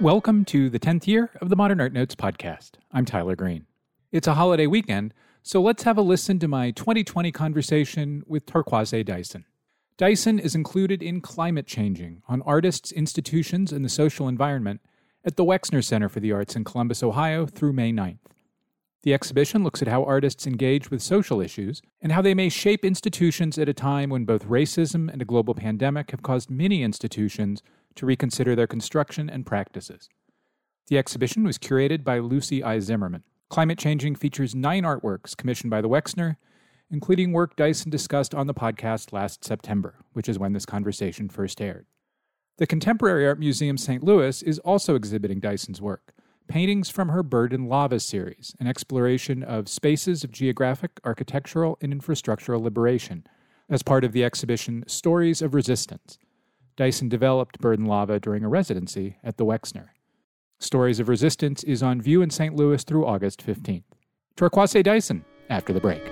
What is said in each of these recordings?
Welcome to the 10th year of the Modern Art Notes podcast. I'm Tyler Green. It's a holiday weekend, so let's have a listen to my 2020 conversation with Torkwase Dyson. Dyson is included in Climate Changing on Artists, Institutions, and the Social Environment at the Wexner Center for the Arts in Columbus, Ohio through May 9th. The exhibition looks at how artists engage with social issues and how they may shape institutions at a time when both racism and a global pandemic have caused many institutions to reconsider their construction and practices. The exhibition was curated by Lucy I. Zimmerman. Climate Changing features nine artworks commissioned by the Wexner, including work Dyson discussed on the podcast last September, which is when this conversation first aired. The Contemporary Art Museum St. Louis is also exhibiting Dyson's work, paintings from her Bird and Lava series, an exploration of spaces of geographic, architectural, and infrastructural liberation, as part of the exhibition Stories of Resistance, Dyson developed Bird and Lava during a residency at the Wexner. Stories of Resistance is on view in St. Louis through August 15th. Torkwase Dyson, after the break.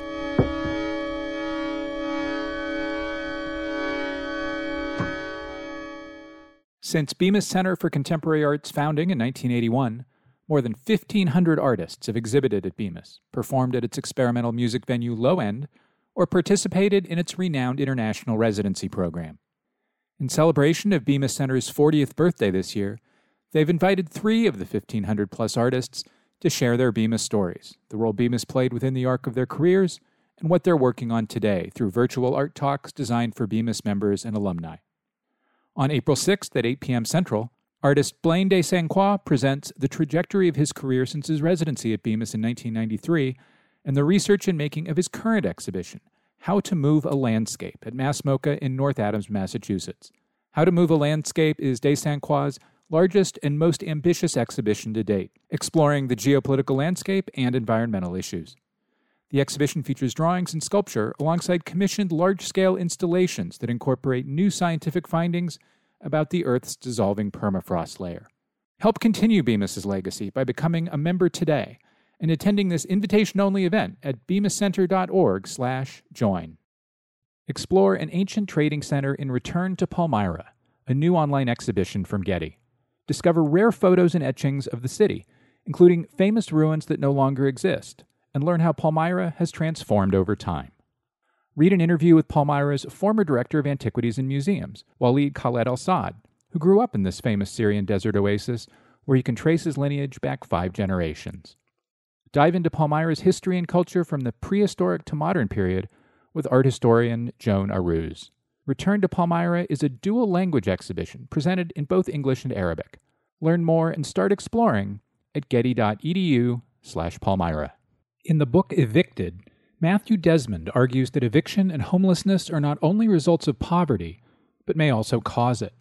Since Bemis Center for Contemporary Art's founding in 1981, more than 1,500 artists have exhibited at Bemis, performed at its experimental music venue Low End, or participated in its renowned international residency program. In celebration of Bemis Center's 40th birthday this year, they've invited three of the 1,500 plus artists to share their Bemis stories, the role Bemis played within the arc of their careers, and what they're working on today through virtual art talks designed for Bemis members and alumni. On April 6th at 8 p.m. Central, artist Blane De presents the trajectory of his career since his residency at Bemis in 1993 and the research and making of his current exhibition, how to Move a Landscape at MASS MoCA in North Adams, Massachusetts. How to Move a Landscape is De Saint Croix's largest and most ambitious exhibition to date, exploring the geopolitical landscape and environmental issues. The exhibition features drawings and sculpture alongside commissioned large scale installations that incorporate new scientific findings about the Earth's dissolving permafrost layer. Help continue Bemis's legacy by becoming a member today and attending this invitation-only event at bemiscenter.org/join. Explore an ancient trading center in Return to Palmyra, a new online exhibition from Getty. Discover rare photos and etchings of the city, including famous ruins that no longer exist, and learn how Palmyra has transformed over time. Read an interview with Palmyra's former director of antiquities and museums, Walid Khaled Al Saad, who grew up in this famous Syrian desert oasis, where you can trace his lineage back five generations. Dive into Palmyra's history and culture from the prehistoric to modern period with art historian Joan Aruz. Return to Palmyra is a dual language exhibition presented in both English and Arabic. Learn more and start exploring at getty.edu/palmyra. In the book Evicted, Matthew Desmond argues that eviction and homelessness are not only results of poverty, but may also cause it.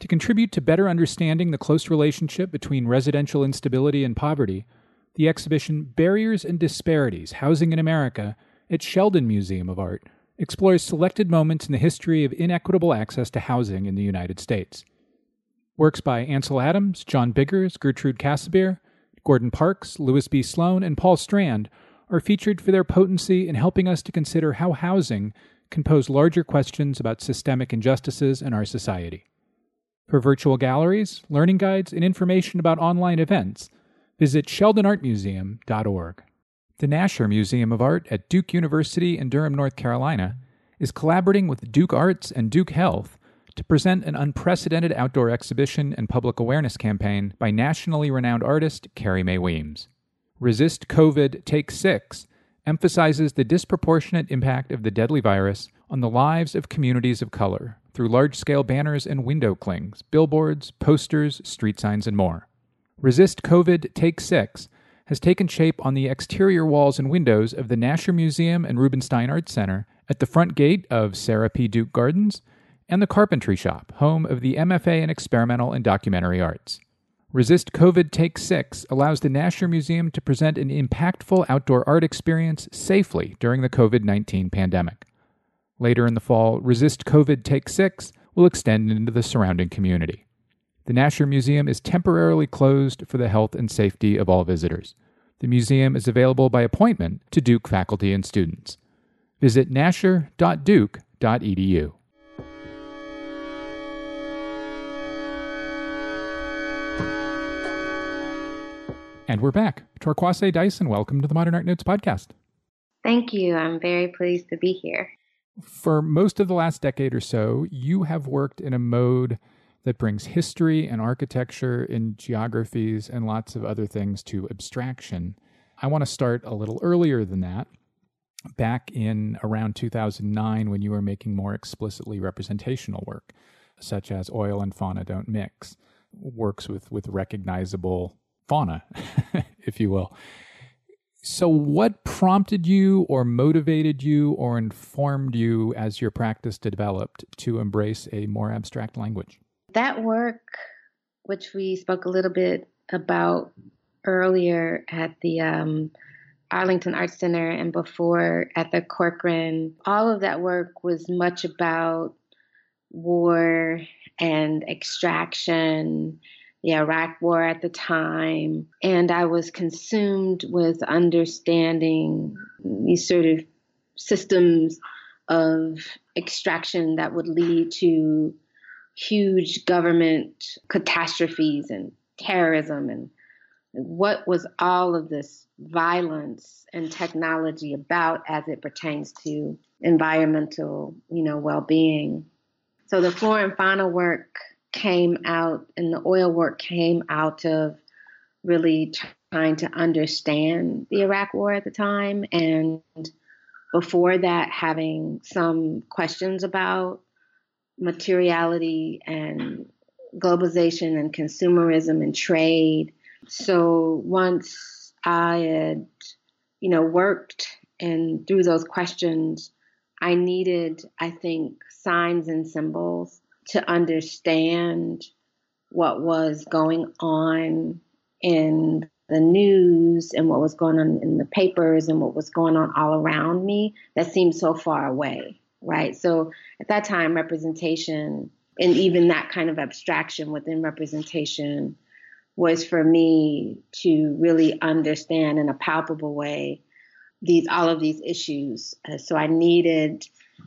To contribute to better understanding the close relationship between residential instability and poverty, the exhibition Barriers and Disparities Housing in America at Sheldon Museum of Art explores selected moments in the history of inequitable access to housing in the United States. Works by Ansel Adams, John Biggers, Gertrude Kasebier, Gordon Parks, Louis B. Sloan, and Paul Strand are featured for their potency in helping us to consider how housing can pose larger questions about systemic injustices in our society. For virtual galleries, learning guides, and information about online events, Visit sheldonartmuseum.org. The Nasher Museum of Art at Duke University in Durham, North Carolina, is collaborating with Duke Arts and Duke Health to present an unprecedented outdoor exhibition and public awareness campaign by nationally renowned artist Carrie Mae Weems. Resist COVID Take Six emphasizes the disproportionate impact of the deadly virus on the lives of communities of color through large scale banners and window clings, billboards, posters, street signs, and more. Resist COVID Take Six has taken shape on the exterior walls and windows of the Nasher Museum and Rubenstein Art Center, at the front gate of Sarah P. Duke Gardens, and the Carpentry Shop, home of the MFA in Experimental and Documentary Arts. Resist COVID Take Six allows the Nasher Museum to present an impactful outdoor art experience safely during the COVID 19 pandemic. Later in the fall, Resist COVID Take Six will extend into the surrounding community. The Nasher Museum is temporarily closed for the health and safety of all visitors. The museum is available by appointment to Duke faculty and students. Visit nasher.duke.edu. And we're back. Torkwase Dyson, welcome to the Modern Art Notes podcast. Thank you. I'm very pleased to be here. For most of the last decade or so, you have worked in a mode that brings history and architecture and geographies and lots of other things to abstraction. I want to start a little earlier than that. Back in around 2009, when you were making more explicitly representational work, such as Oil and Fauna Don't Mix, works with, with recognizable fauna, if you will. So, what prompted you, or motivated you, or informed you as your practice developed to embrace a more abstract language? That work, which we spoke a little bit about earlier at the um, Arlington Arts Center and before at the Corcoran, all of that work was much about war and extraction. The Iraq War at the time, and I was consumed with understanding these sort of systems of extraction that would lead to huge government catastrophes and terrorism and what was all of this violence and technology about as it pertains to environmental you know well-being. So the flora and fauna work came out and the oil work came out of really trying to understand the Iraq war at the time and before that having some questions about materiality and globalization and consumerism and trade. So once I had, you know, worked and through those questions, I needed, I think, signs and symbols to understand what was going on in the news and what was going on in the papers and what was going on all around me that seemed so far away, right? So at that time, representation and even that kind of abstraction within representation was for me to really understand in a palpable way these all of these issues. Uh, so I needed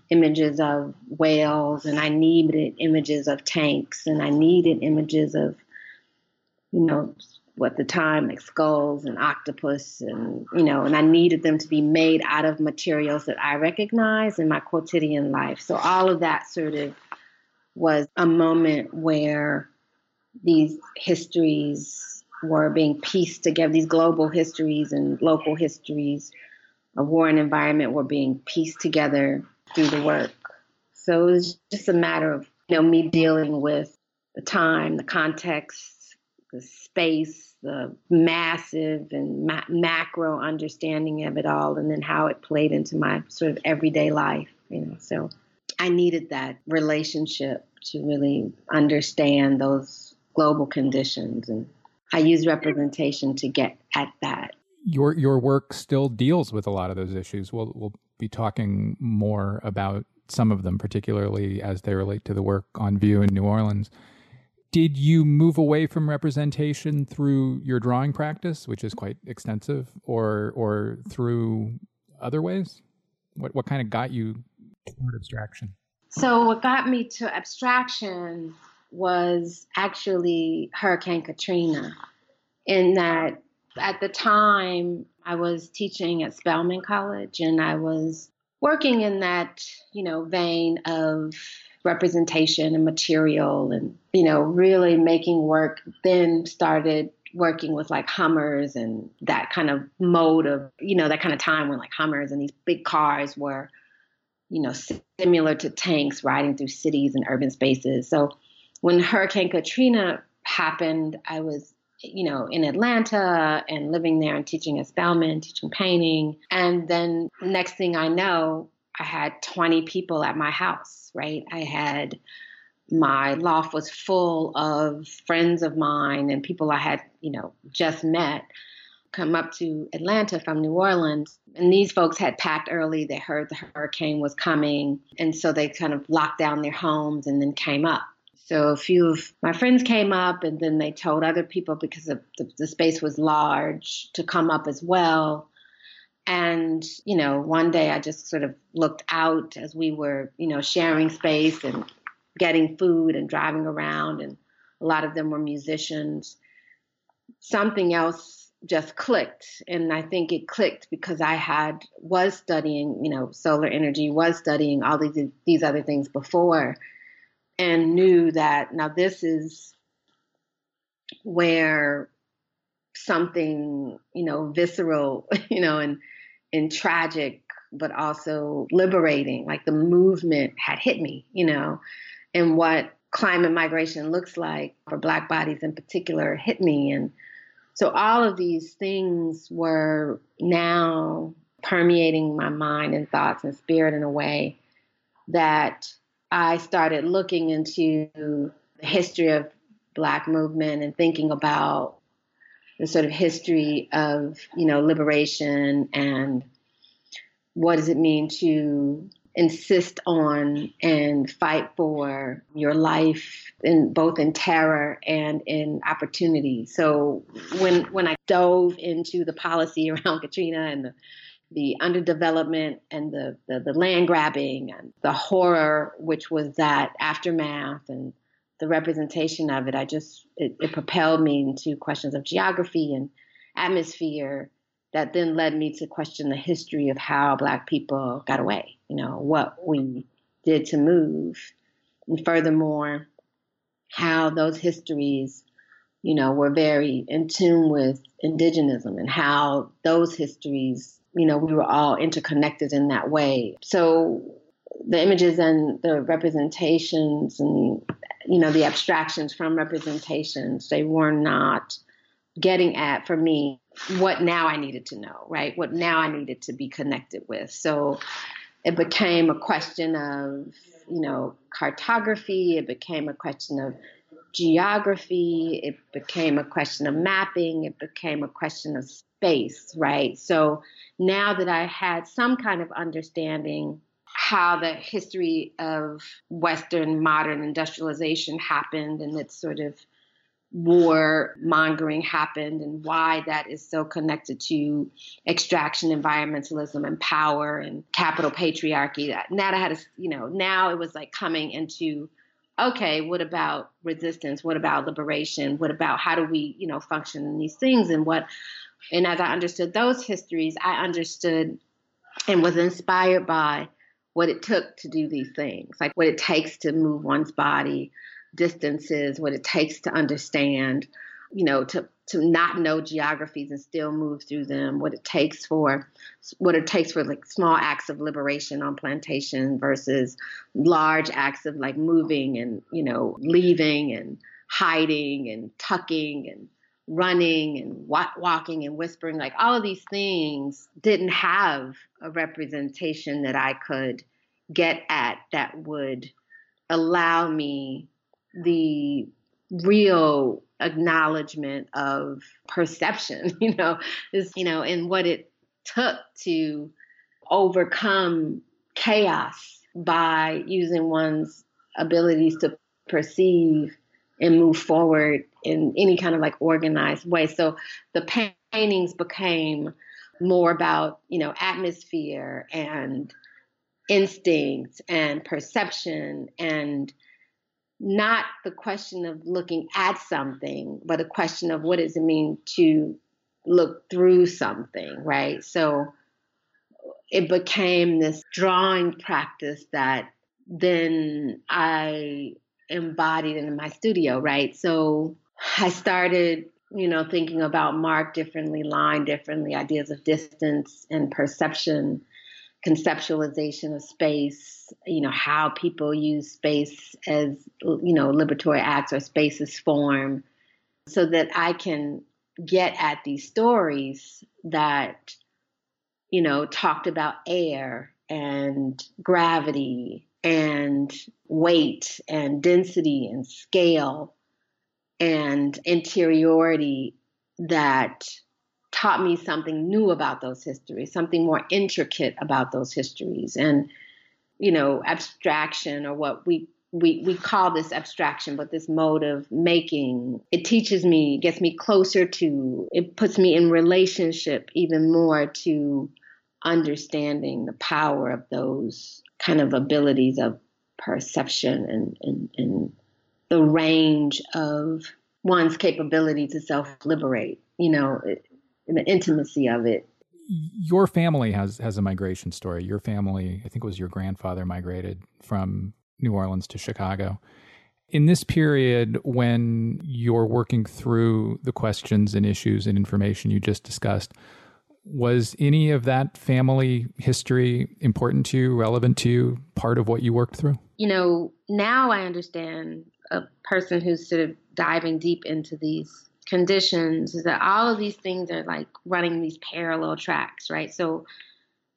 images of whales and I needed images of tanks and I needed images of, you know, what the time like skulls and octopus and you know and i needed them to be made out of materials that i recognize in my quotidian life so all of that sort of was a moment where these histories were being pieced together these global histories and local histories of war and environment were being pieced together through the work. So it was just a matter of you know me dealing with the time, the context, the space, the massive and ma- macro understanding of it all, and then how it played into my sort of everyday life. You know, so I needed that relationship to really understand those global conditions, and I use representation to get at that. Your your work still deals with a lot of those issues. We'll we'll be talking more about some of them, particularly as they relate to the work on view in New Orleans. Did you move away from representation through your drawing practice, which is quite extensive, or or through other ways? What what kind of got you toward abstraction? So what got me to abstraction was actually Hurricane Katrina, in that at the time I was teaching at Spelman College and I was working in that, you know, vein of representation and material and, you know, really making work, then started working with like Hummers and that kind of mode of, you know, that kind of time when like Hummers and these big cars were, you know, similar to tanks riding through cities and urban spaces. So when Hurricane Katrina happened, I was you know, in Atlanta and living there and teaching at Spelman, teaching painting. And then next thing I know, I had 20 people at my house, right? I had my loft was full of friends of mine and people I had, you know, just met come up to Atlanta from New Orleans. And these folks had packed early. They heard the hurricane was coming. And so they kind of locked down their homes and then came up. So a few of my friends came up, and then they told other people because the, the, space was large to come up as well. And, you know, one day I just sort of looked out as we were, you know, sharing space and getting food and driving around. And a lot of them were musicians. Something else just clicked and i think it clicked because i had was studying you know solar energy was studying all these these other things before and knew that now this is where something you know visceral you know and and tragic but also liberating like the movement had hit me you know and what climate migration looks like for black bodies in particular hit me. And so all of these things were now permeating my mind and thoughts and spirit in a way that I started looking into the history of black movement and thinking about the sort of history of, you know, liberation and what does it mean to insist on and fight for your life in both in terror and in opportunity. So when when I dove into the policy around Katrina and the the underdevelopment and the, the, the land grabbing and the horror which was that aftermath and the representation of it, I just it, it propelled me into questions of geography and atmosphere that then led me to question the history of how Black people got away, you know, what we did to move. And furthermore, how those histories, you know, were very in tune with indigenism and how those histories, you know, we were all interconnected in that way. So the images and the representations and, you know, the abstractions from representations, they were not getting at for me what now I needed to know, right? What now I needed to be connected with. So it became a question of, you know, cartography, it became a question of geography, it became a question of mapping, it became a question of space, right? So now that I had some kind of understanding how the history of Western modern industrialization happened and its sort of war mongering happened and why that is so connected to extraction, environmentalism, and power and capital patriarchy. That now I had a, you know, now it was like coming into, okay, what about resistance? What about liberation? What about how do we, you know, function in these things? And what, and as I understood those histories, I understood and was inspired by what it took to do these things, like what it takes to move one's body, distances, what it takes to understand, you know, to to not know geographies and still move through them, what it takes for what it takes for like small acts of liberation on plantation versus large acts of like moving and, you know, leaving and hiding and tucking and running and walking and whispering like all of these things didn't have a representation that I could get at that would allow me the real acknowledgement of perception, you know, is, you know, and what it took to overcome chaos by using one's abilities to perceive and move forward in any kind of like organized way. So the paintings became more about, you know, atmosphere and instinct and perception and not the question of looking at something, but a question of what does it mean to look through something, right? So it became this drawing practice that then I embodied in my studio, right? So I started, you know, thinking about mark differently, line differently, ideas of distance and perception conceptualization of space, you know, how people use space as, you know, liberatory acts or spaces form, so that I can get at these stories that, you know, talked about air and gravity and weight and density and scale and interiority that taught me something new about those histories, something more intricate about those histories. And, you know, abstraction or what we we, we call this abstraction, but this mode of making, it teaches me, gets me closer to, it puts me in relationship even more to understanding the power of those kind of abilities of perception and, and, and the range of one's capability to self liberate. You know, and the intimacy of it. Your family has has a migration story. Your family, I think it was your grandfather migrated from New Orleans to Chicago. In this period, when you're working through the questions and issues and information you just discussed, was any of that family history important to you, relevant to you, part of what you worked through? You know, now I understand a person who's sort of diving deep into these conditions is that all of these things are like running these parallel tracks, right? So,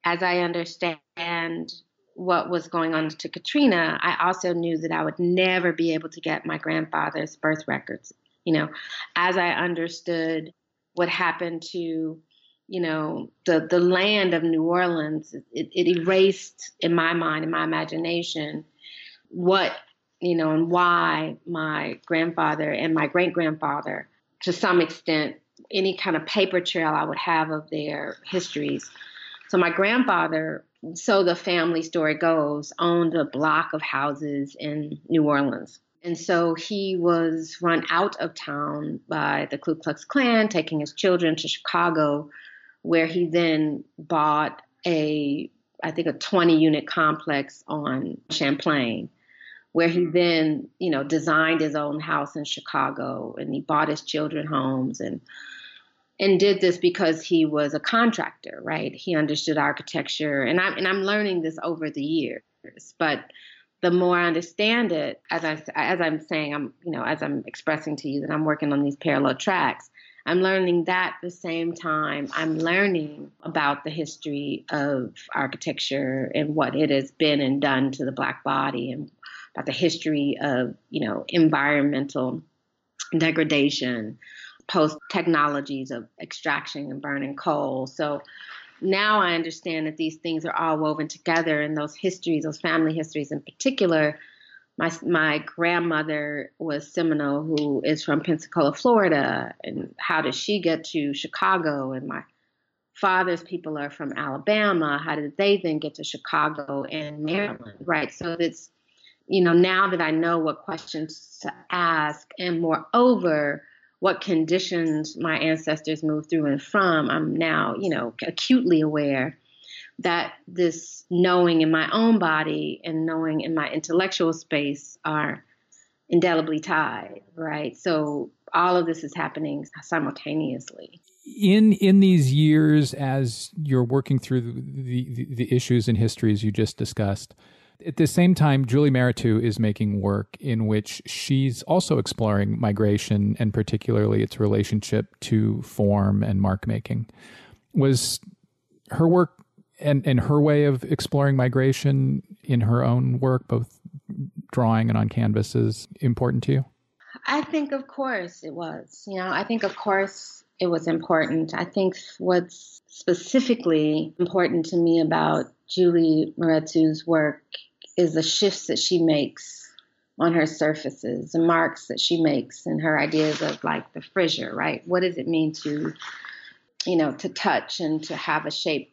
as I understand what was going on to Katrina, I also knew that I would never be able to get my grandfather's birth records. You know, as I understood what happened to you know, the, the land of New Orleans, it, it erased in my mind, in my imagination, what, you know, and why my grandfather and my great grandfather, to some extent, any kind of paper trail I would have of their histories. So my grandfather, so the family story goes, owned a block of houses in New Orleans. And so he was run out of town by the Ku Klux Klan, taking his children to Chicago where he then bought a, I think, a 20 unit complex on Champlain, where he then, you know, designed his own house in Chicago and he bought his children homes and and did this because he was a contractor, right? He understood architecture, and I'm and I'm learning this over the years. But the more I understand it, as I as I'm saying, I'm you know as I'm expressing to you that I'm working on these parallel tracks. I'm learning that at the same time I'm learning about the history of architecture and what it has been and done to the black body and about the history of, you know, environmental degradation, post technologies of extraction and burning coal. So now I understand that these things are all woven together and those histories, those family histories in particular, my my grandmother was Seminole, who is from Pensacola, Florida, and how did she get to Chicago? And my father's people are from Alabama. How did they then get to Chicago and Maryland? Right. So it's you know now that I know what questions to ask, and moreover, what conditions my ancestors moved through and from, I'm now you know acutely aware that this knowing in my own body and knowing in my intellectual space are indelibly tied, right? So all of this is happening simultaneously. In in these years, as you're working through the, the, the issues and histories you just discussed, at the same time, Julie Mehretu is making work in which she's also exploring migration and particularly its relationship to form and mark making. Was her work and and her way of exploring migration in her own work, both drawing and on canvas, is important to you? I think, of course, it was. You know, I think, of course, it was important. I think what's specifically important to me about Julie Mehretu's work is the shifts that she makes on her surfaces, the marks that she makes, and her ideas of like the fissure, right? What does it mean to, you know, to touch and to have a shape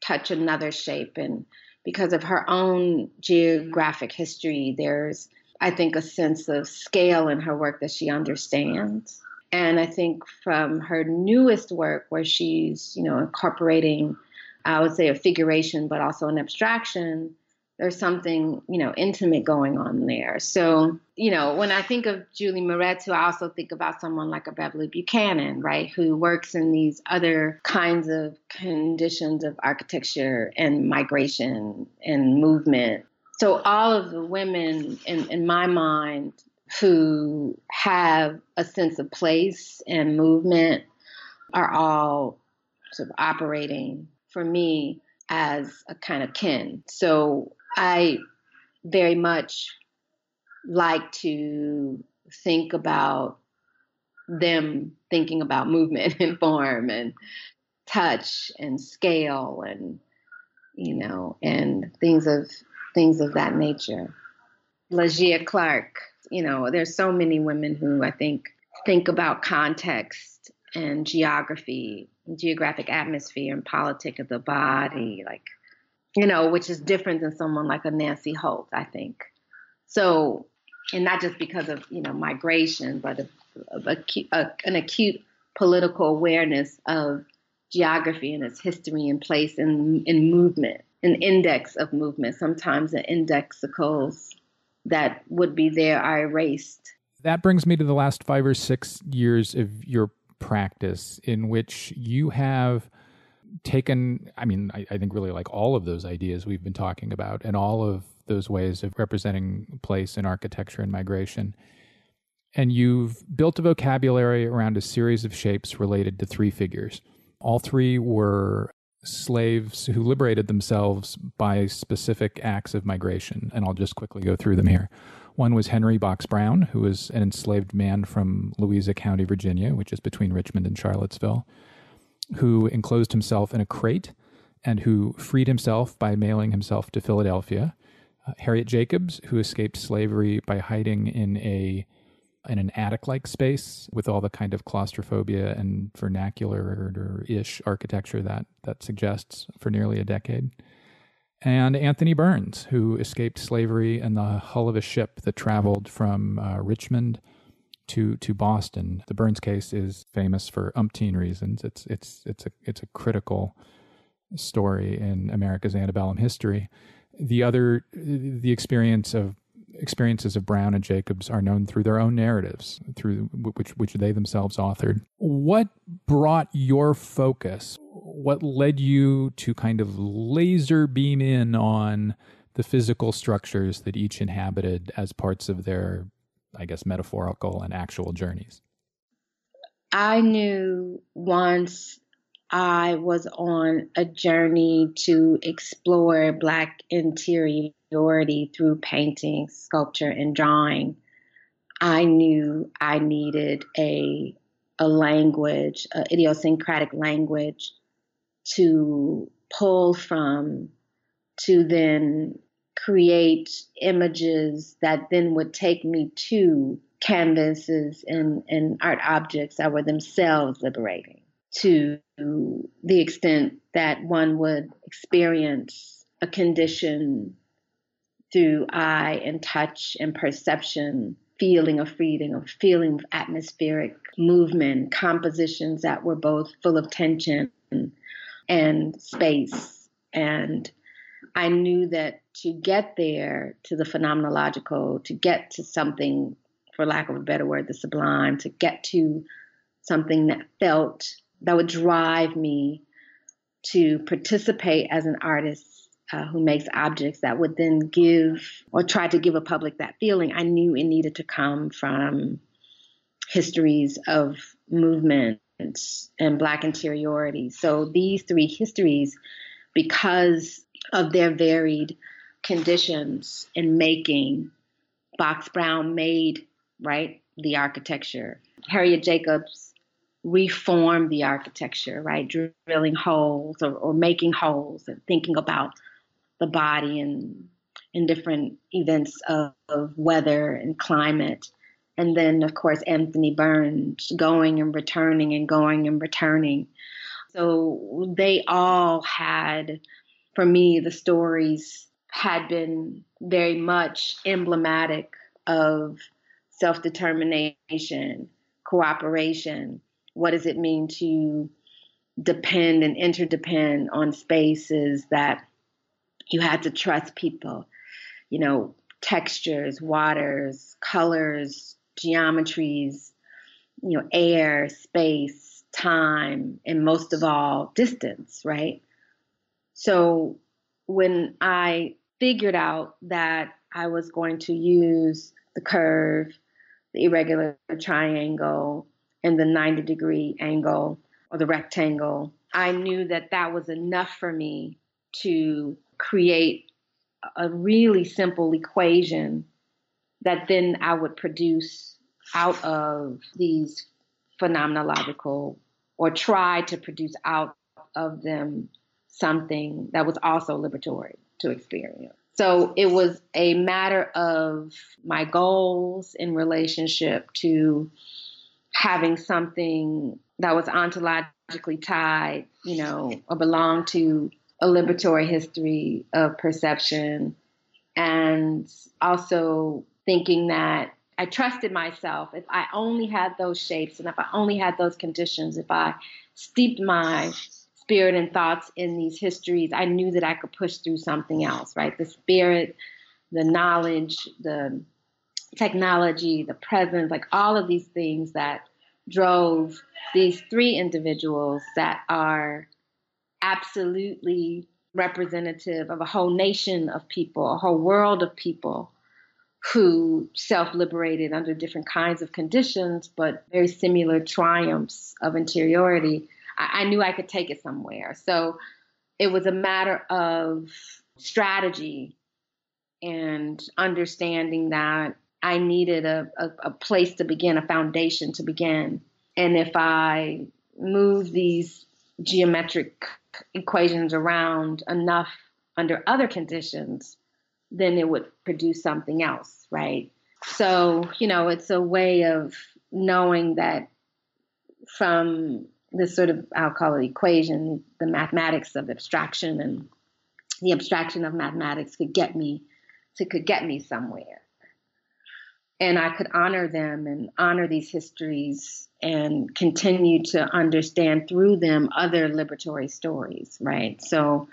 touch another shape. And because of her own geographic history, there's, I think, a sense of scale in her work that she understands. And I think from her newest work, where she's, you know, incorporating, I would say, a figuration, but also an abstraction, there's something you know intimate going on there. So you know when I think of Julie Mehretu, I also think about someone like a Beverly Buchanan, right, who works in these other kinds of conditions of architecture and migration and movement. So all of the women in, in my mind who have a sense of place and movement are all sort of operating for me as a kind of kin. So I very much like to think about them thinking about movement and form and touch and scale and you know and things of things of that nature. Lygia Clark, you know, there's so many women who I think think about context and geography, geographic atmosphere and politic of the body, like you know, which is different than someone like a Nancy Holt, I think. So, and not just because of, you know, migration, but of a, a, an acute political awareness of geography and its history and place in, in movement, an index of movement. Sometimes the indexicals that would be there are erased. That brings me to the last five or six years of your practice, in which you have taken, I mean, I, I think really like all of those ideas we've been talking about and all of those ways of representing place in architecture and migration. And you've built a vocabulary around a series of shapes related to three figures. All three were slaves who liberated themselves by specific acts of migration. And I'll just quickly go through them here. One was Henry Box Brown, who was an enslaved man from Louisa County, Virginia, which is between Richmond and Charlottesville, who enclosed himself in a crate and who freed himself by mailing himself to Philadelphia. Uh, Harriet Jacobs, who escaped slavery by hiding in a in an attic-like space with all the kind of claustrophobia and vernacular ish architecture that that suggests for nearly a decade. And Anthony Burns, who escaped slavery in the hull of a ship that traveled from uh, Richmond to to Boston. The Burns case is famous for umpteen reasons. It's it's it's a it's a critical story in America's antebellum history. The other the experience of experiences of Brown and Jacobs are known through their own narratives, through which which they themselves authored. What brought your focus? What led you to kind of laser beam in on the physical structures that each inhabited as parts of their, I guess, metaphorical and actual journeys? I knew once I was on a journey to explore Black interiority through painting, sculpture, and drawing. I knew I needed a, a language, an idiosyncratic language to pull from to then create images that then would take me to canvases and, and art objects that were themselves liberating to the extent that one would experience a condition through eye and touch and perception, feeling of freedom, of feeling of atmospheric movement, compositions that were both full of tension and space. And I knew that to get there, to the phenomenological, to get to something, for lack of a better word, the sublime, to get to something that felt that would drive me to participate as an artist uh, who makes objects that would then give or try to give a public that feeling, I knew it needed to come from histories of movement and Black interiority. So these three histories, because of their varied conditions in making, Box Brown made, right, the architecture. Harriet Jacobs reformed the architecture, right? Drilling holes or, or making holes and thinking about the body and in different events of, of, weather and climate. And then, of course, Anthony Burns going and returning and going and returning. So they all had, for me, the stories had been very much emblematic of self determination, cooperation, what does it mean to depend and interdepend on spaces that you had to trust people, you know, textures, waters, colors, geometries, you know, air, space, time, and most of all, distance, right? So when I figured out that I was going to use the curve, the irregular triangle, and the 90 degree angle or the rectangle, I knew that that was enough for me to create a really simple equation that then I would produce out of these phenomenological or try to produce out of them something that was also liberatory to experience. So it was a matter of my goals in relationship to having something that was ontologically tied, you know, or belonged to a liberatory history of perception. And also thinking that I trusted myself. If I only had those shapes and if I only had those conditions, if I steeped my spirit and thoughts in these histories, I knew that I could push through something else, right? The spirit, the knowledge, the technology, the presence, like all of these things that drove these three individuals that are absolutely representative of a whole nation of people, a whole world of people who self liberated under different kinds of conditions, but very similar triumphs of interiority. I, knew I could take it somewhere. So it was a matter of strategy and understanding that I needed a, a, a, place to begin, a foundation to begin. And if I move these geometric equations around enough under other conditions, then it would produce something else, right? So, you know, it's a way of knowing that from this sort of, I'll call it equation, the mathematics of abstraction and the abstraction of mathematics could get me to could get me somewhere. And I could honor them and honor these histories and continue to understand through them other liberatory stories, right? So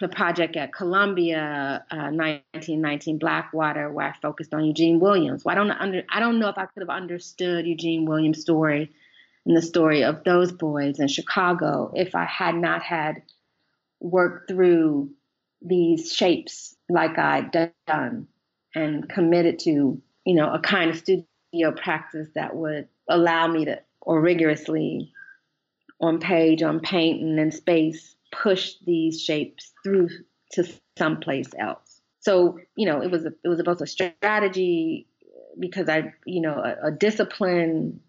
the project at Columbia, uh, 1919 Blackwater, where I focused on Eugene Williams. Well, I don't under, I don't know if I could have understood Eugene Williams' story and the story of those boys in Chicago if I had not had worked through these shapes like I'd done and committed to, you know, a kind of studio practice that would allow me to, or rigorously on page, on paint, and in space, push these shapes through to someplace else. So, you know, it was a, it was both a strategy because I, you know, a, a discipline,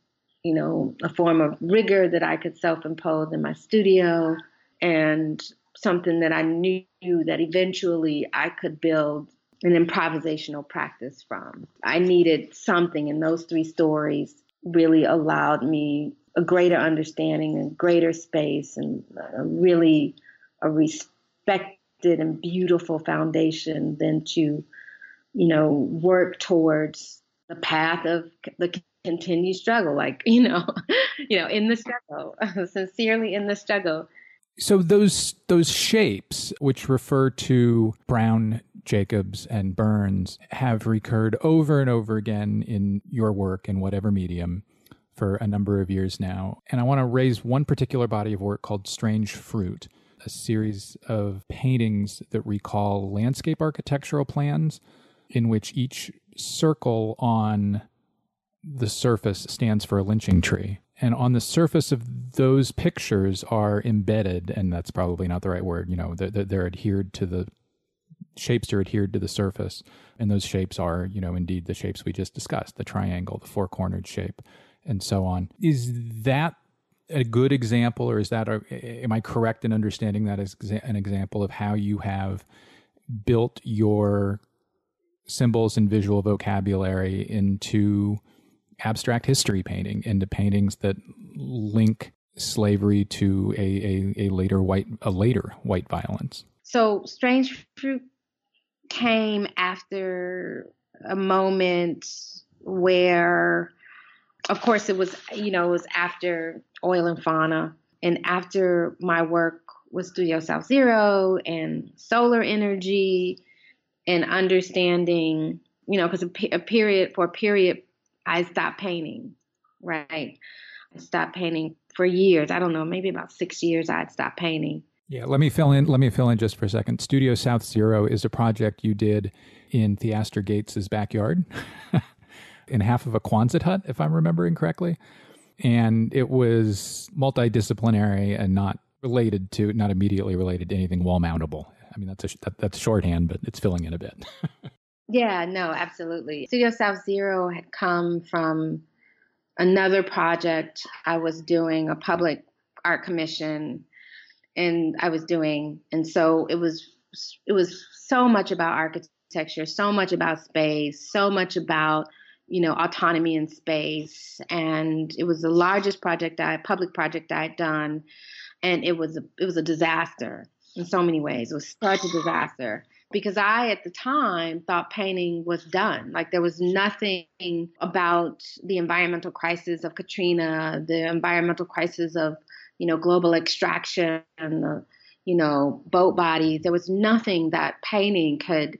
you know, a form of rigor that I could self-impose in my studio and something that I knew that eventually I could build an improvisational practice from. I needed something, and those three stories really allowed me a greater understanding and greater space and really a respected and beautiful foundation than to, you know, work towards the path of the continued struggle, like, you know, you know, in the struggle, sincerely in the struggle. So those those shapes, which refer to Brown, Jacobs, and Burns, have recurred over and over again in your work in whatever medium for a number of years now. And I want to raise one particular body of work called Strange Fruit, a series of paintings that recall landscape architectural plans in which each circle on the surface stands for a lynching tree. And on the surface of those pictures are embedded, and that's probably not the right word, you know, they're, they're adhered to the shapes are adhered to the surface. And those shapes are, you know, indeed the shapes we just discussed the triangle, the four cornered shape and so on. Is that a good example, or is that, a, am I correct in understanding that as an example of how you have built your symbols and visual vocabulary into abstract history painting, into paintings that link slavery to a, a, a later white a later white violence? So strange fruit came after a moment where of course, it was, you know, it was after Oil and Fauna and after my work with Studio South Zero and solar energy and understanding, you know, because a, a period, for a period, I stopped painting, right? I stopped painting for years. I don't know, maybe about six years I'd stopped painting. Yeah, let me fill in. Let me fill in just for a second. Studio South Zero is a project you did in Theaster Gates's backyard. in half of a Quonset hut, if I'm remembering correctly. And it was multidisciplinary and not related to, not immediately related to anything wall mountable. I mean, that's a, that, that's shorthand, but it's filling in a bit. yeah, no, absolutely. Studio South Zero had come from another project I was doing, a public art commission, and I was doing, and so it was it was so much about architecture, so much about space, so much about you know, autonomy in space. And it was the largest project I, public project I had done. And it was a, it was a disaster in so many ways. It was such a disaster because I, at the time, thought painting was done. Like there was nothing about the environmental crisis of Katrina, the environmental crisis of you know, global extraction and the, you know, boat bodies. There was nothing that painting could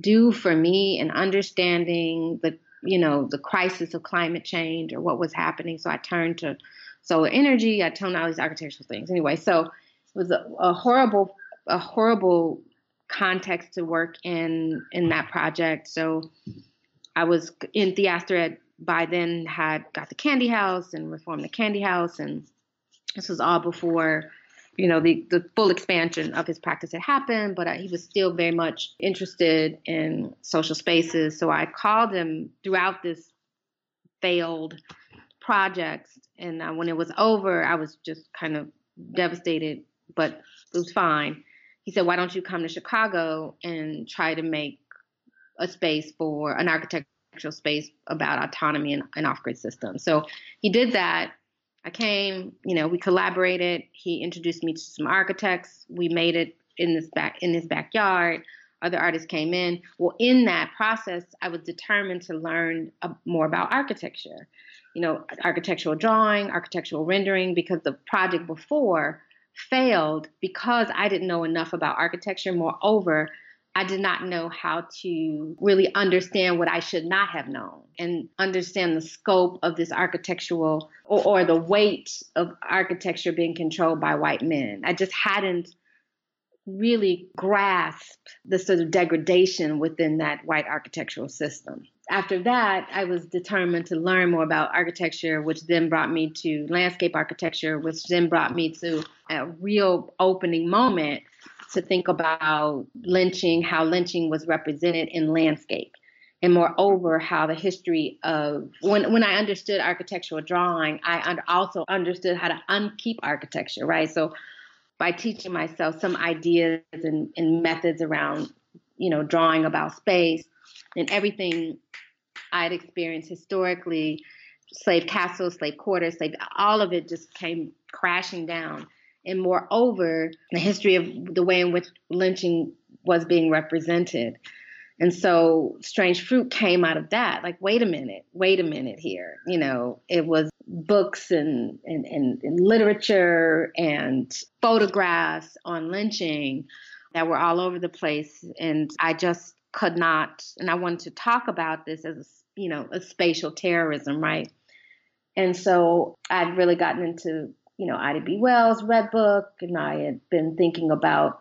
do for me in understanding the, you know, the crisis of climate change or what was happening. So I turned to solar energy. I turned all these architectural things. Anyway, so it was a, a horrible, a horrible context to work in in that project. So I was in Theaster by then had got the candy house and reformed the candy house and this was all before you know the the full expansion of his practice had happened but he was still very much interested in social spaces so i called him throughout this failed project and uh, when it was over i was just kind of devastated but it was fine he said why don't you come to chicago and try to make a space for an architectural space about autonomy and, and off-grid systems so he did that I came, you know, we collaborated. He introduced me to some architects. We made it in this back in his backyard. Other artists came in. Well, in that process, I was determined to learn more about architecture. You know, architectural drawing, architectural rendering, because the project before failed because I didn't know enough about architecture. Moreover, I did not know how to really understand what I should not have known and understand the scope of this architectural or, or, the weight of architecture being controlled by white men. I just hadn't really grasped the sort of degradation within that white architectural system. After that, I was determined to learn more about architecture, which then brought me to landscape architecture, which then brought me to a real opening moment to think about lynching, how lynching was represented in landscape, and moreover, how the history of when when I understood architectural drawing, I also understood how to unkeep architecture, right? So by teaching myself some ideas and, and methods around, you know, drawing about space and everything I'd experienced historically, slave castles, slave quarters, slave, all of it just came crashing down and moreover, the history of the way in which lynching was being represented. And so Strange Fruit came out of that. Like, wait a minute, wait a minute here. You know, it was books and, and, and, and literature and photographs on lynching that were all over the place. And I just could not, and I wanted to talk about this as, a, you know, a spatial terrorism, right? And so I'd really gotten into you know, Ida B. Wells' Red Book, and I had been thinking about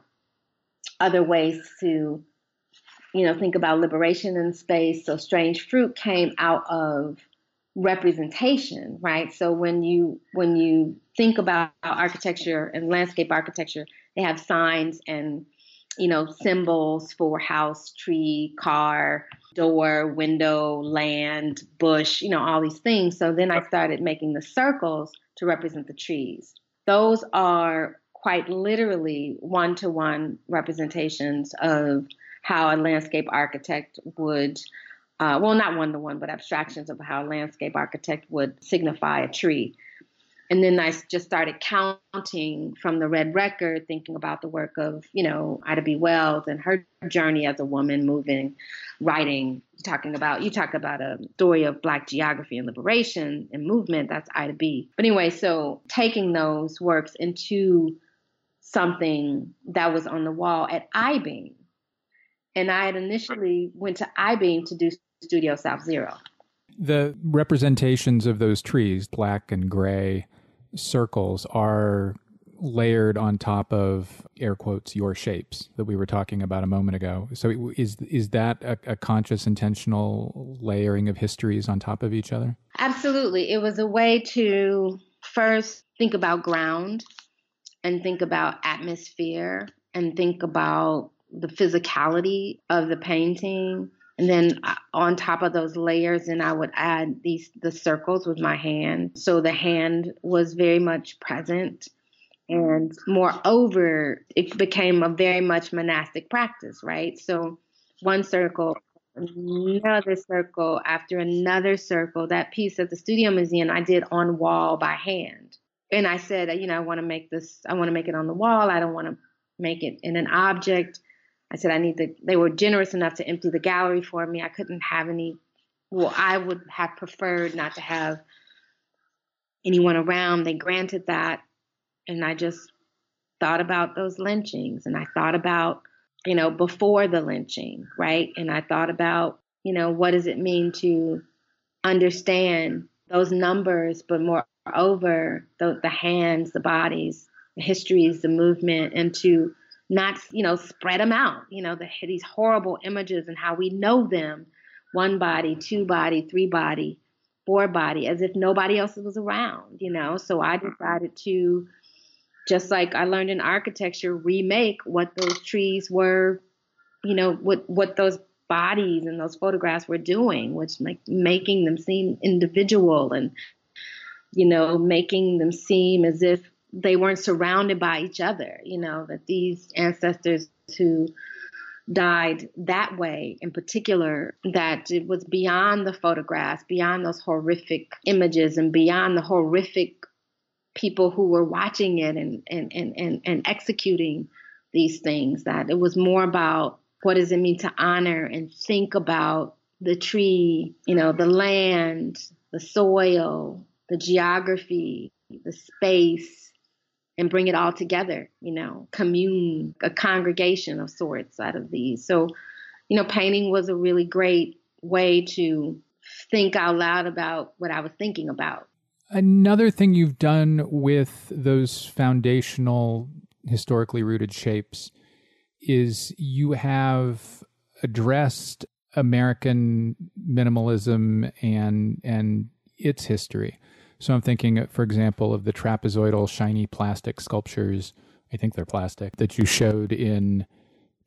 other ways to, you know, think about liberation in space. So Strange Fruit came out of representation, right? So when you when you think about architecture and landscape architecture, they have signs and you know symbols for house, tree, car, door, window, land, bush, you know, all these things. So then I started making the circles to represent the trees. Those are quite literally one to one representations of how a landscape architect would, uh, well, not one to one, but abstractions of how a landscape architect would signify a tree. And then I just started counting from the Red Record, thinking about the work of, you know, Ida B. Wells and her journey as a woman moving, writing, talking about, you talk about a story of Black geography and liberation and movement, that's Ida B. But anyway, so taking those works into something that was on the wall at Eyebeam. And I had initially went to Eyebeam to do Studio South Zero. The representations of those trees, black and gray, circles are layered on top of air quotes your shapes that we were talking about a moment ago. So is is that a, a, conscious intentional layering of histories on top of each other? Absolutely. It was a way to first think about ground and think about atmosphere and think about the physicality of the painting and then uh, on top of those layers, and I would add these the circles with my hand. So the hand was very much present. And moreover, it became a very much monastic practice, right? So one circle, another circle, after another circle, that piece of the Studio Museum I did on wall by hand. And I said, you know, I want to make this, I want to make it on the wall. I don't want to make it in an object. I said I need to. They were generous enough to empty the gallery for me. I couldn't have any. Well, I would have preferred not to have anyone around. They granted that, and I just thought about those lynchings and I thought about, you know, before the lynching, right? And I thought about, you know, what does it mean to understand those numbers, but moreover, the, the hands, the bodies, the histories, the movement, and to not, you know, spread them out, you know, the, these horrible images and how we know them one body, two body, three body, four body, as if nobody else was around, you know. So I mm-hmm. decided to just like I learned in architecture, remake what those trees were, you know, what what those bodies and those photographs were doing, which like making them seem individual and you know, making them seem as if they weren't surrounded by each other, you know, that these ancestors who died that way in particular that it was beyond the photographs beyond those horrific images and beyond the horrific people who were watching it and, and, and, and, and executing these things, that it was more about what does it mean to honor and think about the tree, you know, the land, the soil, the geography, the space, and bring it all together, you know, commune, a congregation of sorts out of these. So, you know, painting was a really great way to think out loud about what I was thinking about. Another thing you've done with those foundational, historically rooted shapes is you have addressed American minimalism and and its history. So I'm thinking, for example, of the trapezoidal shiny plastic sculptures. I think they're plastic that you showed in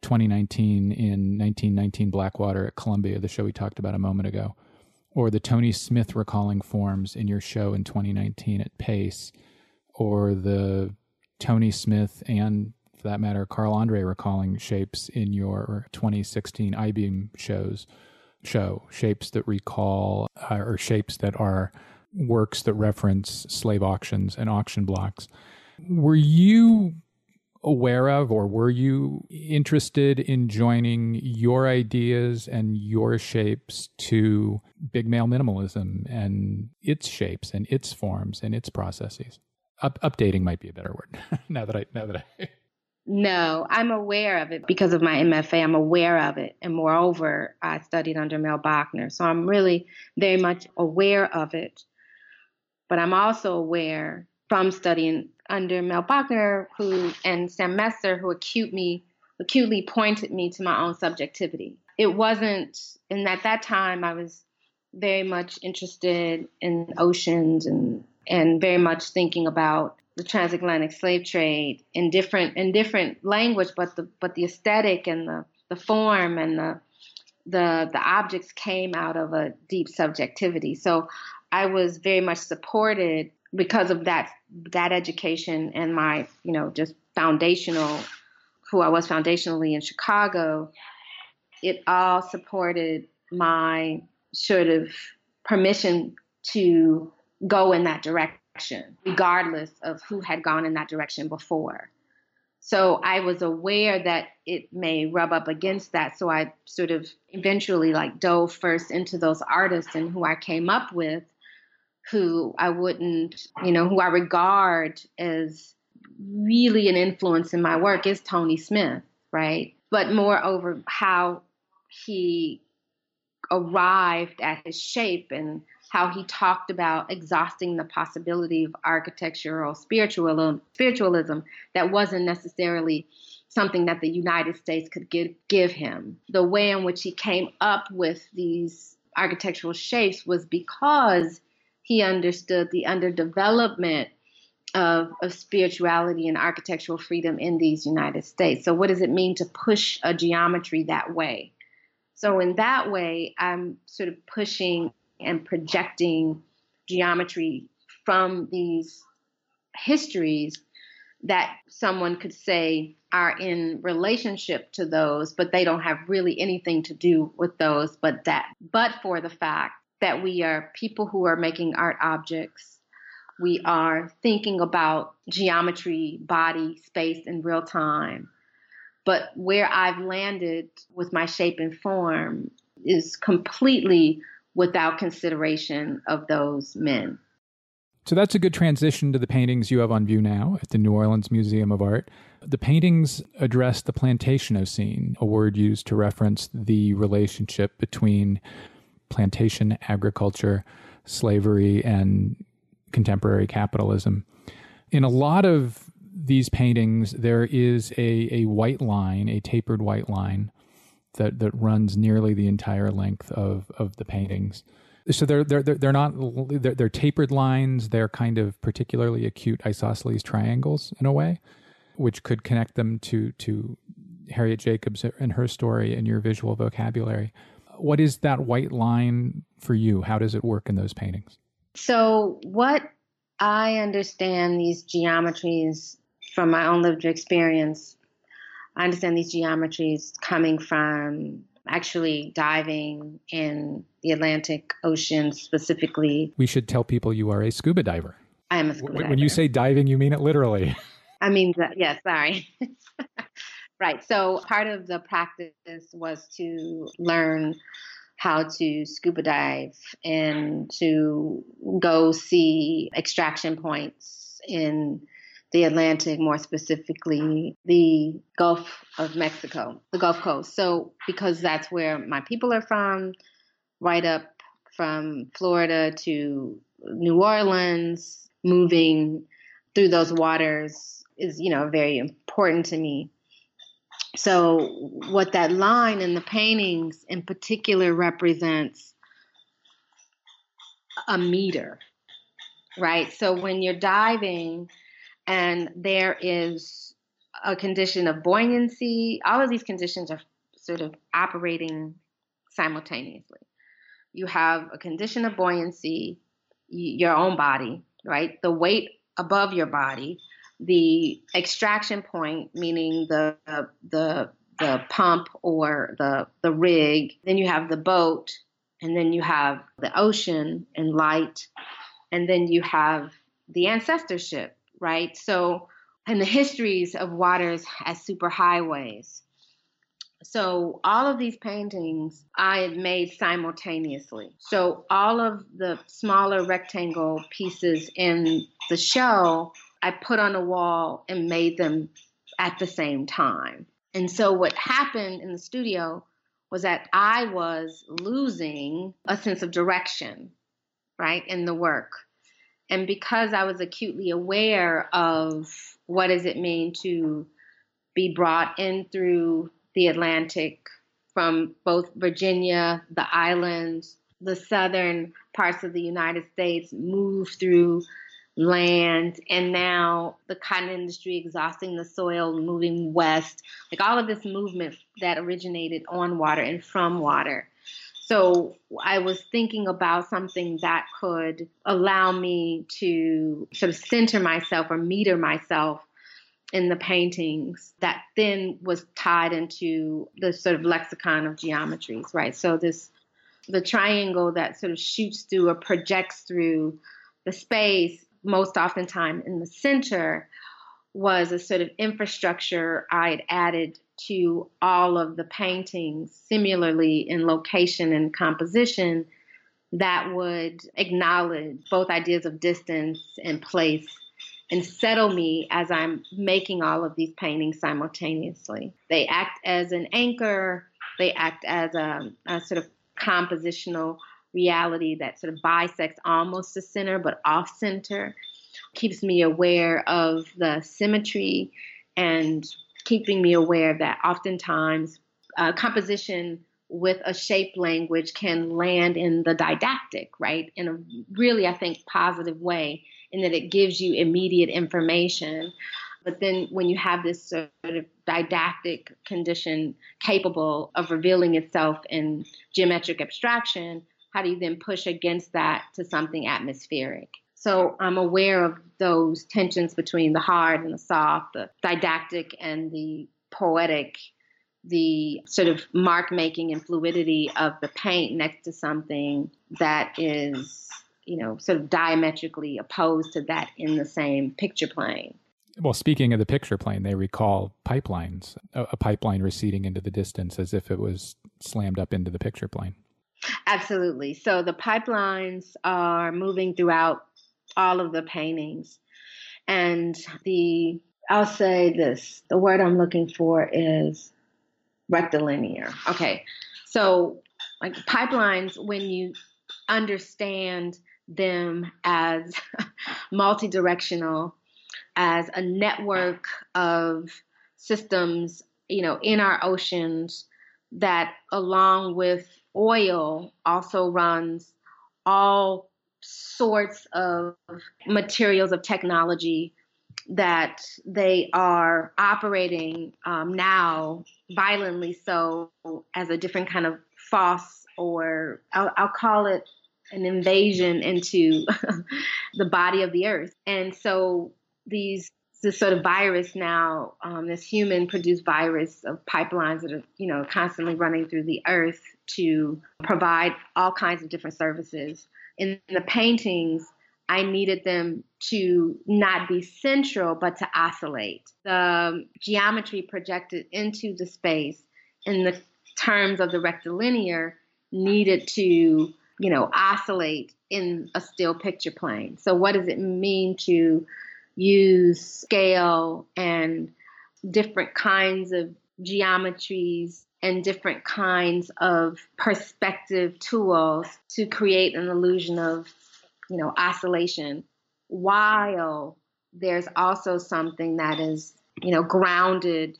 2019 in 1919 Blackwater at Columbia, the show we talked about a moment ago or the Tony Smith recalling forms in your show in 2019 at Pace, or the Tony Smith and, for that matter, Carl Andre recalling shapes in your 2016 Eyebeam shows show shapes that recall uh, or shapes that are works that reference slave auctions and auction blocks. Were you aware of, or were you interested in joining your ideas and your shapes to big male minimalism and its shapes and its forms and its processes? Up- updating might be a better word. now that I now that I. No, I'm aware of it because of my MFA. I'm aware of it. And moreover, I studied under Mel Bochner. So I'm really very much aware of it. But I'm also aware from studying under Mel Bochner, who and Sam Messer, who acute me, acutely pointed me to my own subjectivity. It wasn't, and at that time, I was very much interested in oceans and and very much thinking about the transatlantic slave trade in different in different language, but the but the aesthetic and the the form and the the the objects came out of a deep subjectivity. So I was very much supported because of that that education and my you know just foundational who I was foundationally in Chicago, it all supported my sort of permission to go in that direction, regardless of who had gone in that direction before. So I was aware that it may rub up against that. So I sort of eventually like dove first into those artists and who I came up with who I wouldn't, you know, who I regard as really an influence in my work is Tony Smith, right? But moreover, how he arrived at his shape and how he talked about exhausting the possibility of architectural spiritualism, spiritualism that wasn't necessarily something that the United States could give, give him. The way in which he came up with these architectural shapes was because he understood the underdevelopment of, of spirituality and architectural freedom in these United States. So, what does it mean to push a geometry that way? So, in that way, I'm sort of pushing and projecting geometry from these histories that someone could say are in relationship to those, but they don't have really anything to do with those, but that, but for the fact that we are people who are making art objects. We are thinking about geometry, body, space in real time. But where I've landed with my shape and form is completely without consideration of those men. So that's a good transition to the paintings you have on view now at the New Orleans Museum of Art. The paintings address the Plantationocene, a word used to reference the relationship between plantation agriculture, slavery, and contemporary capitalism. In a lot of these paintings, there is a, a white line, a tapered white line that, that runs nearly the entire length of, of the paintings. So they're they're they're not they're, they're tapered lines. They're kind of particularly acute isosceles triangles in a way, which could connect them to to Harriet Jacobs and her story and your visual vocabulary. What is that white line for you? How does it work in those paintings? So what I understand these geometries from my own lived experience. I understand these geometries coming from actually diving in the Atlantic Ocean specifically. We should tell people you are a scuba diver. I am a scuba when, diver. When you say diving, you mean it literally. I mean, yes, sorry. right. So part of the practice was to learn how to scuba dive and to go see extraction points in the Atlantic, more specifically the Gulf of Mexico, the Gulf Coast. So, because that's where my people are from, right up from Florida to New Orleans, moving through those waters is, you know, very important to me. So, what that line in the paintings in particular represents a meter, right? So, when you're diving, and there is a condition of buoyancy. All of these conditions are sort of operating simultaneously. You have a condition of buoyancy, your own body, right? The weight above your body, the extraction point, meaning the the the pump or the the rig. Then you have the boat, and then you have the ocean and light, and then you have the ancestorship right? So, and the histories of waters as superhighways. So, all of these paintings I made simultaneously. So, all of the smaller rectangle pieces in the show, I put on a wall and made them at the same time. And so, what happened in the studio was that I was losing a sense of direction, right, in the work. And because I was acutely aware of what does it mean to be brought in through the Atlantic from both Virginia, the islands, the southern parts of the United States, move through land, and now the cotton industry exhausting the soil, moving west, like all of this movement that originated on water and from water. So I was thinking about something that could allow me to sort of center myself or meter myself in the paintings that then was tied into the sort of lexicon of geometries, right? So this the triangle that sort of shoots through or projects through the space, most oftentimes in the center, was a sort of infrastructure I had added to all of the paintings similarly in location and composition that would acknowledge both ideas of distance and place and settle me as I'm making all of these paintings simultaneously. They act as an anchor, they act as a, a sort of compositional reality that sort of bisects almost the center but off center, keeps me aware of the symmetry and keeping me aware that oftentimes uh, composition with a shape language can land in the didactic, right? In a really, I think, positive way, in that it gives you immediate information. But then when you have this sort of didactic condition capable of revealing itself in geometric abstraction, how do you then push against that to something atmospheric? So I'm aware of those tensions between the hard and the soft, the didactic and the poetic, the sort of mark making and fluidity of the paint next to something that is, you know, sort of diametrically opposed to that in the same picture plane. Well, speaking of the picture plane, they recall pipelines, a, pipeline receding into the distance as if it was slammed up into the picture plane. Absolutely. So the pipelines are moving throughout all of the paintings. And the, I'll say this the word I'm looking for is rectilinear. Okay. So, like pipelines, when you understand them as multi-directional as a network of systems you know in our oceans that along with oil also runs all sorts of materials of technology that they are operating um, now violently so as a different kind of false or I'll, I'll call it an invasion into the body of the earth. And so these this sort of virus now, um, this human produced virus of pipelines that are, you know, constantly running through the earth to provide all kinds of different services. In the paintings, I needed them to not be central, but to oscillate. The geometry projected into the space in the terms of the rectilinear needed to you know, oscillate in a still picture plane. So, what does it mean to use scale and different kinds of geometries and different kinds of perspective tools to create an illusion of, you know, oscillation while there's also something that is, you know, grounded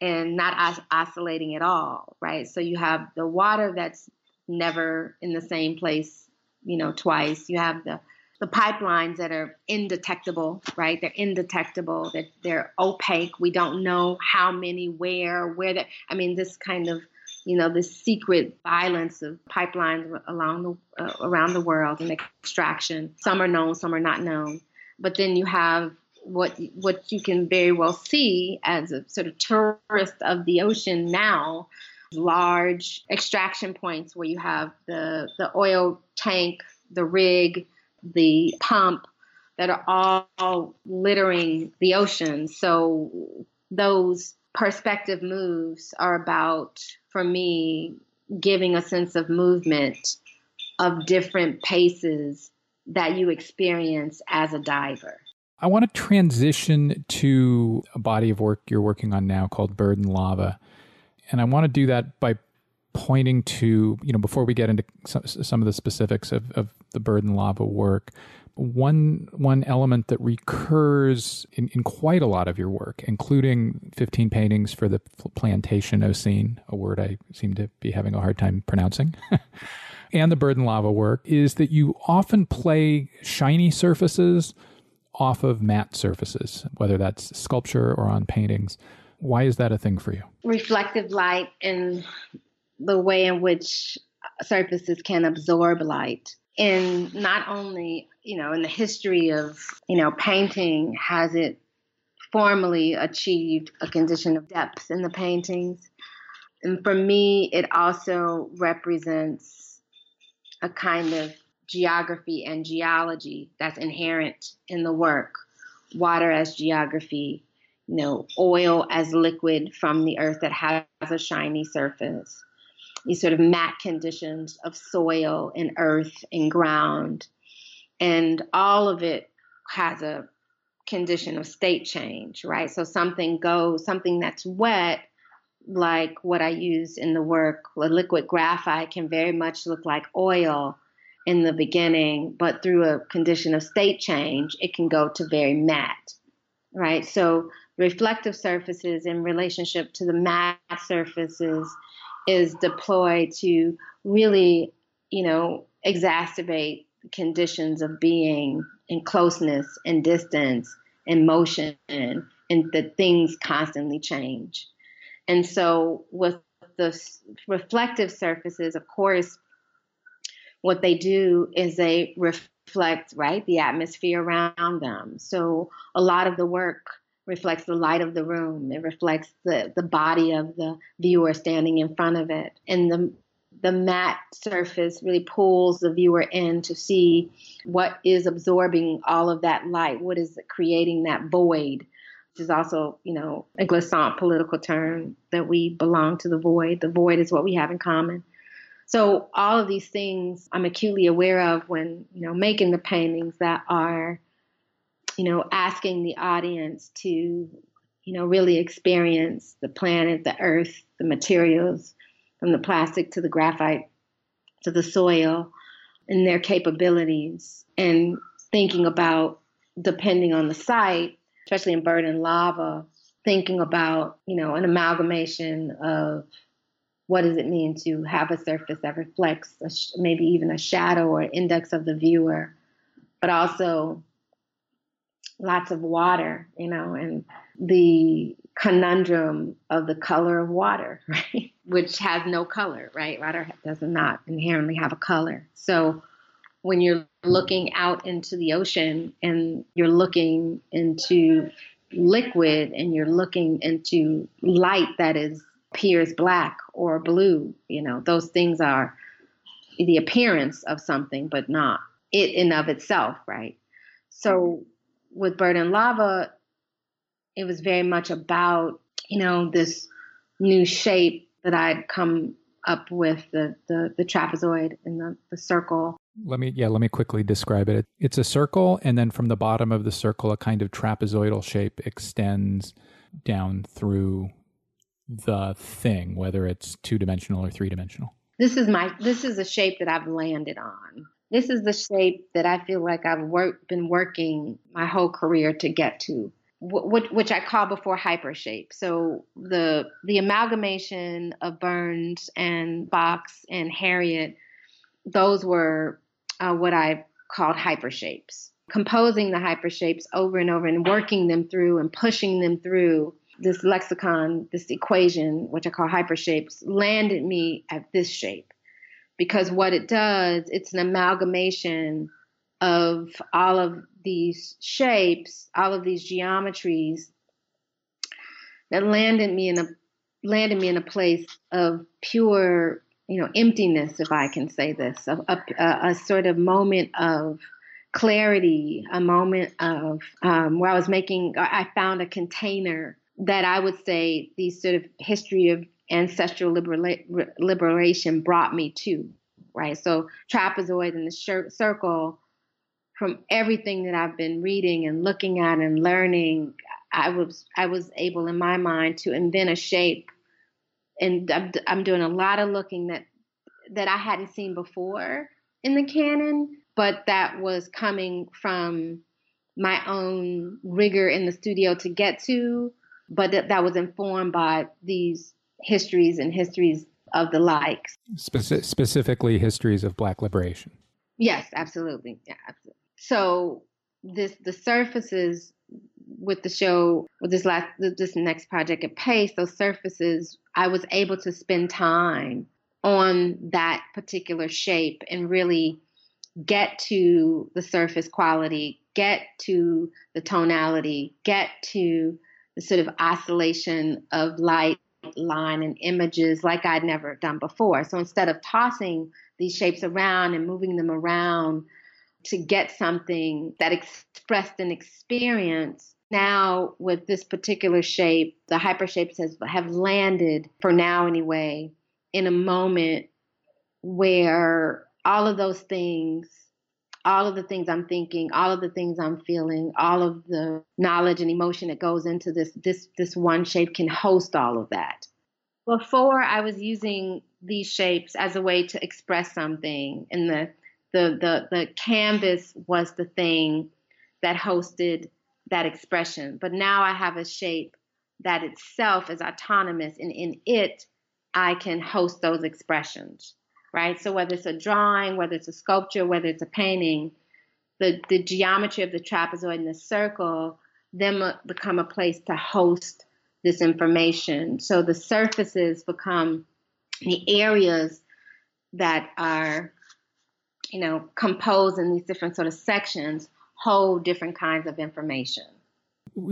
and not os- oscillating at all, right? So you have the water that's never in the same place, you know, twice. You have the the pipelines that are indetectable, right? They're indetectable. They're, they're opaque. We don't know how many, where, where that. I mean, this kind of, you know, this secret violence of pipelines along the uh, around the world and extraction. Some are known, some are not known. But then you have what what you can very well see as a sort of tourist of the ocean now large extraction points where you have the, the oil tank, the rig, the pump that are all littering the ocean. So those perspective moves are about, for me, giving a sense of movement of different paces that you experience as a diver. I want to transition to a body of work you're working on now called Bird and Lava. And I want to do that by pointing to, you know, before we get into some, some of the specifics of, of the bird and lava work, one one element that recurs in, in quite a lot of your work, including 15 paintings for the plantation Plantationocene, a word I seem to be having a hard time pronouncing, and the bird and lava work, is that you often play shiny surfaces off of matte surfaces, whether that's sculpture or on paintings. Why is that a thing for you? Reflective light and the way in which surfaces can absorb light. And not only, you know, in the history of, you know, painting has it formally achieved a condition of depth in the paintings. And for me, it also represents a kind of geography and geology that's inherent in the work. Water as geography, you know, oil as liquid from the earth that has a shiny surface, these sort of matte conditions of soil and earth and ground. And all of it has a condition of state change, right? So something goes, something that's wet, like what I use in the work, liquid graphite can very much look like oil in the beginning, but through a condition of state change, it can go to very matte, right? So reflective surfaces in relationship to the matte surfaces is deployed to really, you know, exacerbate conditions of being and closeness and distance and motion and that things constantly change. And so with the reflective surfaces, of course, what they do is they reflect, right, the atmosphere around them. So a lot of the work reflects the light of the room. It reflects the, the body of the viewer standing in front of it. And the the matte surface really pulls the viewer in to see what is absorbing all of that light, what is creating that void, which is also, you know, a Glissant political term that we belong to the void. The void is what we have in common. So all of these things I'm acutely aware of when, you know, making the paintings that are, you know, asking the audience to, you know, really experience the planet, the earth, the materials, from the plastic to the graphite to the soil and their capabilities and thinking about depending on the site, especially in Bird and Lava, thinking about, you know, an amalgamation of what does it mean to have a surface that reflects sh- maybe even a shadow or index of the viewer, but also lots of water, you know, and the conundrum of the color of water, right? Which has no color, right? Water does not inherently have a color. So when you're looking out into the ocean and you're looking into liquid and you're looking into light that is appears black or blue, you know, those things are the appearance of something, but not it in of itself, right? So with Bird and Lava, it was very much about, you know, this new shape that I'd come up with the, the, the trapezoid and the, the circle. Let me, yeah, let me quickly describe it. It's a circle, and then from the bottom of the circle, a kind of trapezoidal shape extends down through the thing, whether it's two dimensional or three dimensional. This is my, this is a shape that I've landed on. This is the shape that I feel like I've worked, been working my whole career to get to which I call before hypershape. So the the amalgamation of Burns and Box and Harriet, those were uh, what I called hypershapes. Composing the hypershapes over and over and working them through and pushing them through this lexicon, this equation, which I call hypershapes, landed me at this shape. Because what it does, it's an amalgamation of all of these shapes, all of these geometries that landed me in a landed me in a place of pure, you know, emptiness, if I can say this, a, a, a sort of moment of clarity, a moment of um, where I was making. I found a container that I would say the sort of history of ancestral libera- liberation brought me to. Right, so trapezoid and the shir- circle from everything that I've been reading and looking at and learning, I was I was able in my mind to invent a shape, and I'm, I'm doing a lot of looking that that I hadn't seen before in the canon, but that was coming from my own rigor in the studio to get to, but that, that was informed by these histories and histories of the likes. Speci- specifically, histories of Black liberation. Yes, absolutely. Yeah, absolutely. So this the surfaces with the show with this last this next project at Pace, those surfaces I was able to spend time on that particular shape and really get to the surface quality, get to the tonality, get to the sort of oscillation of light, line, and images like I'd never done before. So instead of tossing these shapes around and moving them around to get something that expressed an experience. Now, with this particular shape, the hypershapes has, have landed, for now anyway, in a moment where all of those things, all of the things I'm thinking, all of the things I'm feeling, all of the knowledge and emotion that goes into this this this one shape can host all of that. Before I was using these shapes as a way to express something and the the the the canvas was the thing that hosted that expression. But now I have a shape that itself is autonomous, and in it, I can host those expressions, right? So whether it's a drawing, whether it's a sculpture, whether it's a painting, the the geometry of the trapezoid and the circle then uh, become a place to host this information. So the surfaces become the areas that are you know, composed in these different sort of sections hold different kinds of information.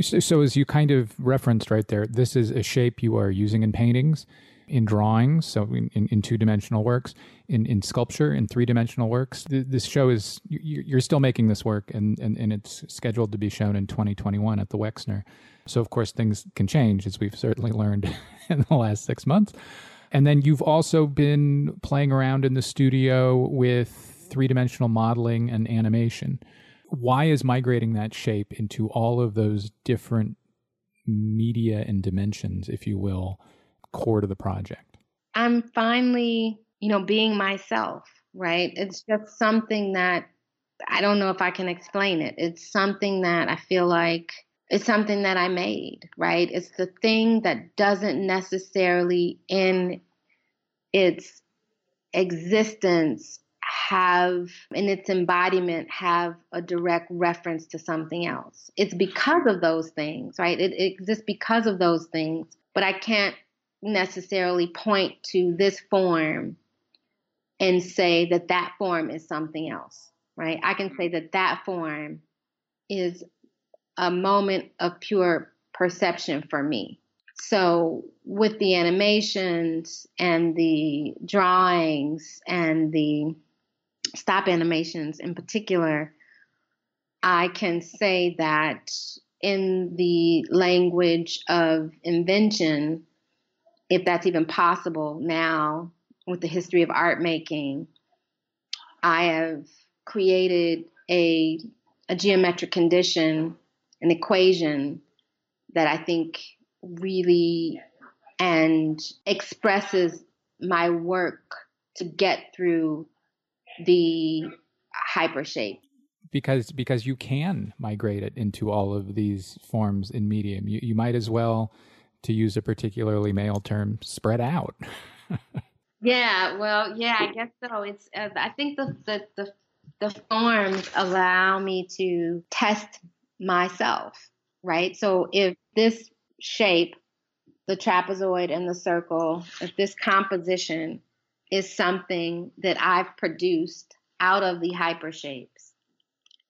So, as you kind of referenced right there, this is a shape you are using in paintings, in drawings, so in, in, in two dimensional works, in, in sculpture, in three dimensional works. This show is, you're still making this work, and, and, and it's scheduled to be shown in 2021 at the Wexner. So, of course, things can change, as we've certainly learned in the last six months. And then you've also been playing around in the studio with three dimensional modeling and animation. Why is migrating that shape into all of those different media and dimensions, if you will, core to the project? I'm finally, you know, being myself, right? It's just something that I don't know if I can explain it. It's something that I feel like it's something that I made, right? It's the thing that doesn't necessarily in its existence have in its embodiment have a direct reference to something else. It's because of those things, right? It, it exists because of those things, but I can't necessarily point to this form and say that that form is something else, right? I can say that that form is a moment of pure perception for me. So, with the animations and the drawings and the stop animations in particular, I can say that in the language of invention, if that's even possible now with the history of art making, I have created a, a geometric condition an equation that I think really and expresses my work to get through the hyper shape. Because because you can migrate it into all of these forms in medium. You, you might as well to use a particularly male term spread out yeah well yeah i guess so it's uh, i think the, the the the forms allow me to test myself, right? So if this shape, the trapezoid and the circle, if this composition is something that I've produced out of the hyper shapes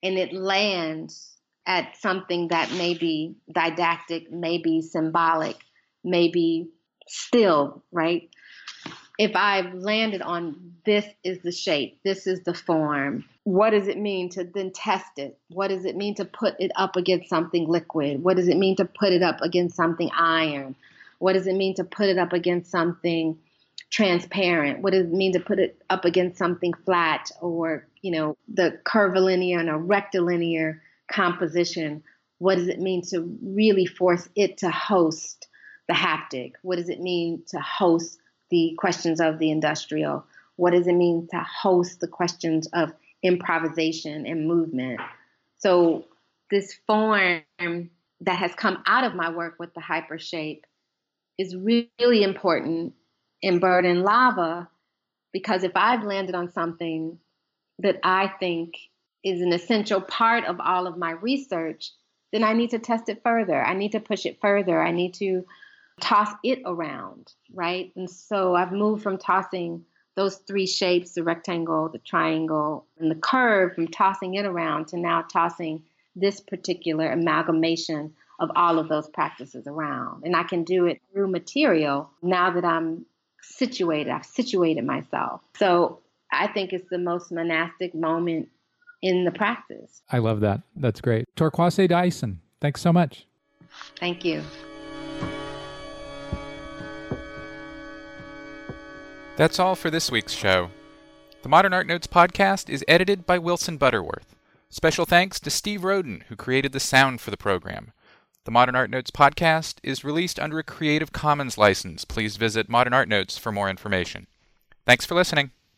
and it lands at something that may be didactic, may be symbolic, may be still, right? if I've landed on this is the shape, this is the form, what does it mean to then test it? What does it mean to put it up against something liquid? What does it mean to put it up against something iron? What does it mean to put it up against something transparent? What does it mean to put it up against something flat or, you know, the curvilinear and a rectilinear composition? What does it mean to really force it to host the haptic? What does it mean to host the questions of the industrial? What does it mean to host the questions of improvisation and movement? So, this form that has come out of my work with the hyper shape is really important in Bird and Lava because if I've landed on something that I think is an essential part of all of my research, then I need to test it further. I need to push it further. I need to toss it around, right? And so I've moved from tossing those three shapes the rectangle, the triangle, and the curve from tossing it around to now tossing this particular amalgamation of all of those practices around. And I can do it through material now that I'm situated, I've situated myself. So I think it's the most monastic moment in the practice. I love that. That's great. Torkwase Dyson, thanks so much. Thank you. That's all for this week's show. The Modern Art Notes podcast is edited by Wilson Butterworth. Special thanks to Steve Roden, who created the sound for the program. The Modern Art Notes podcast is released under a Creative Commons license. Please visit Modern Art Notes for more information. Thanks for listening.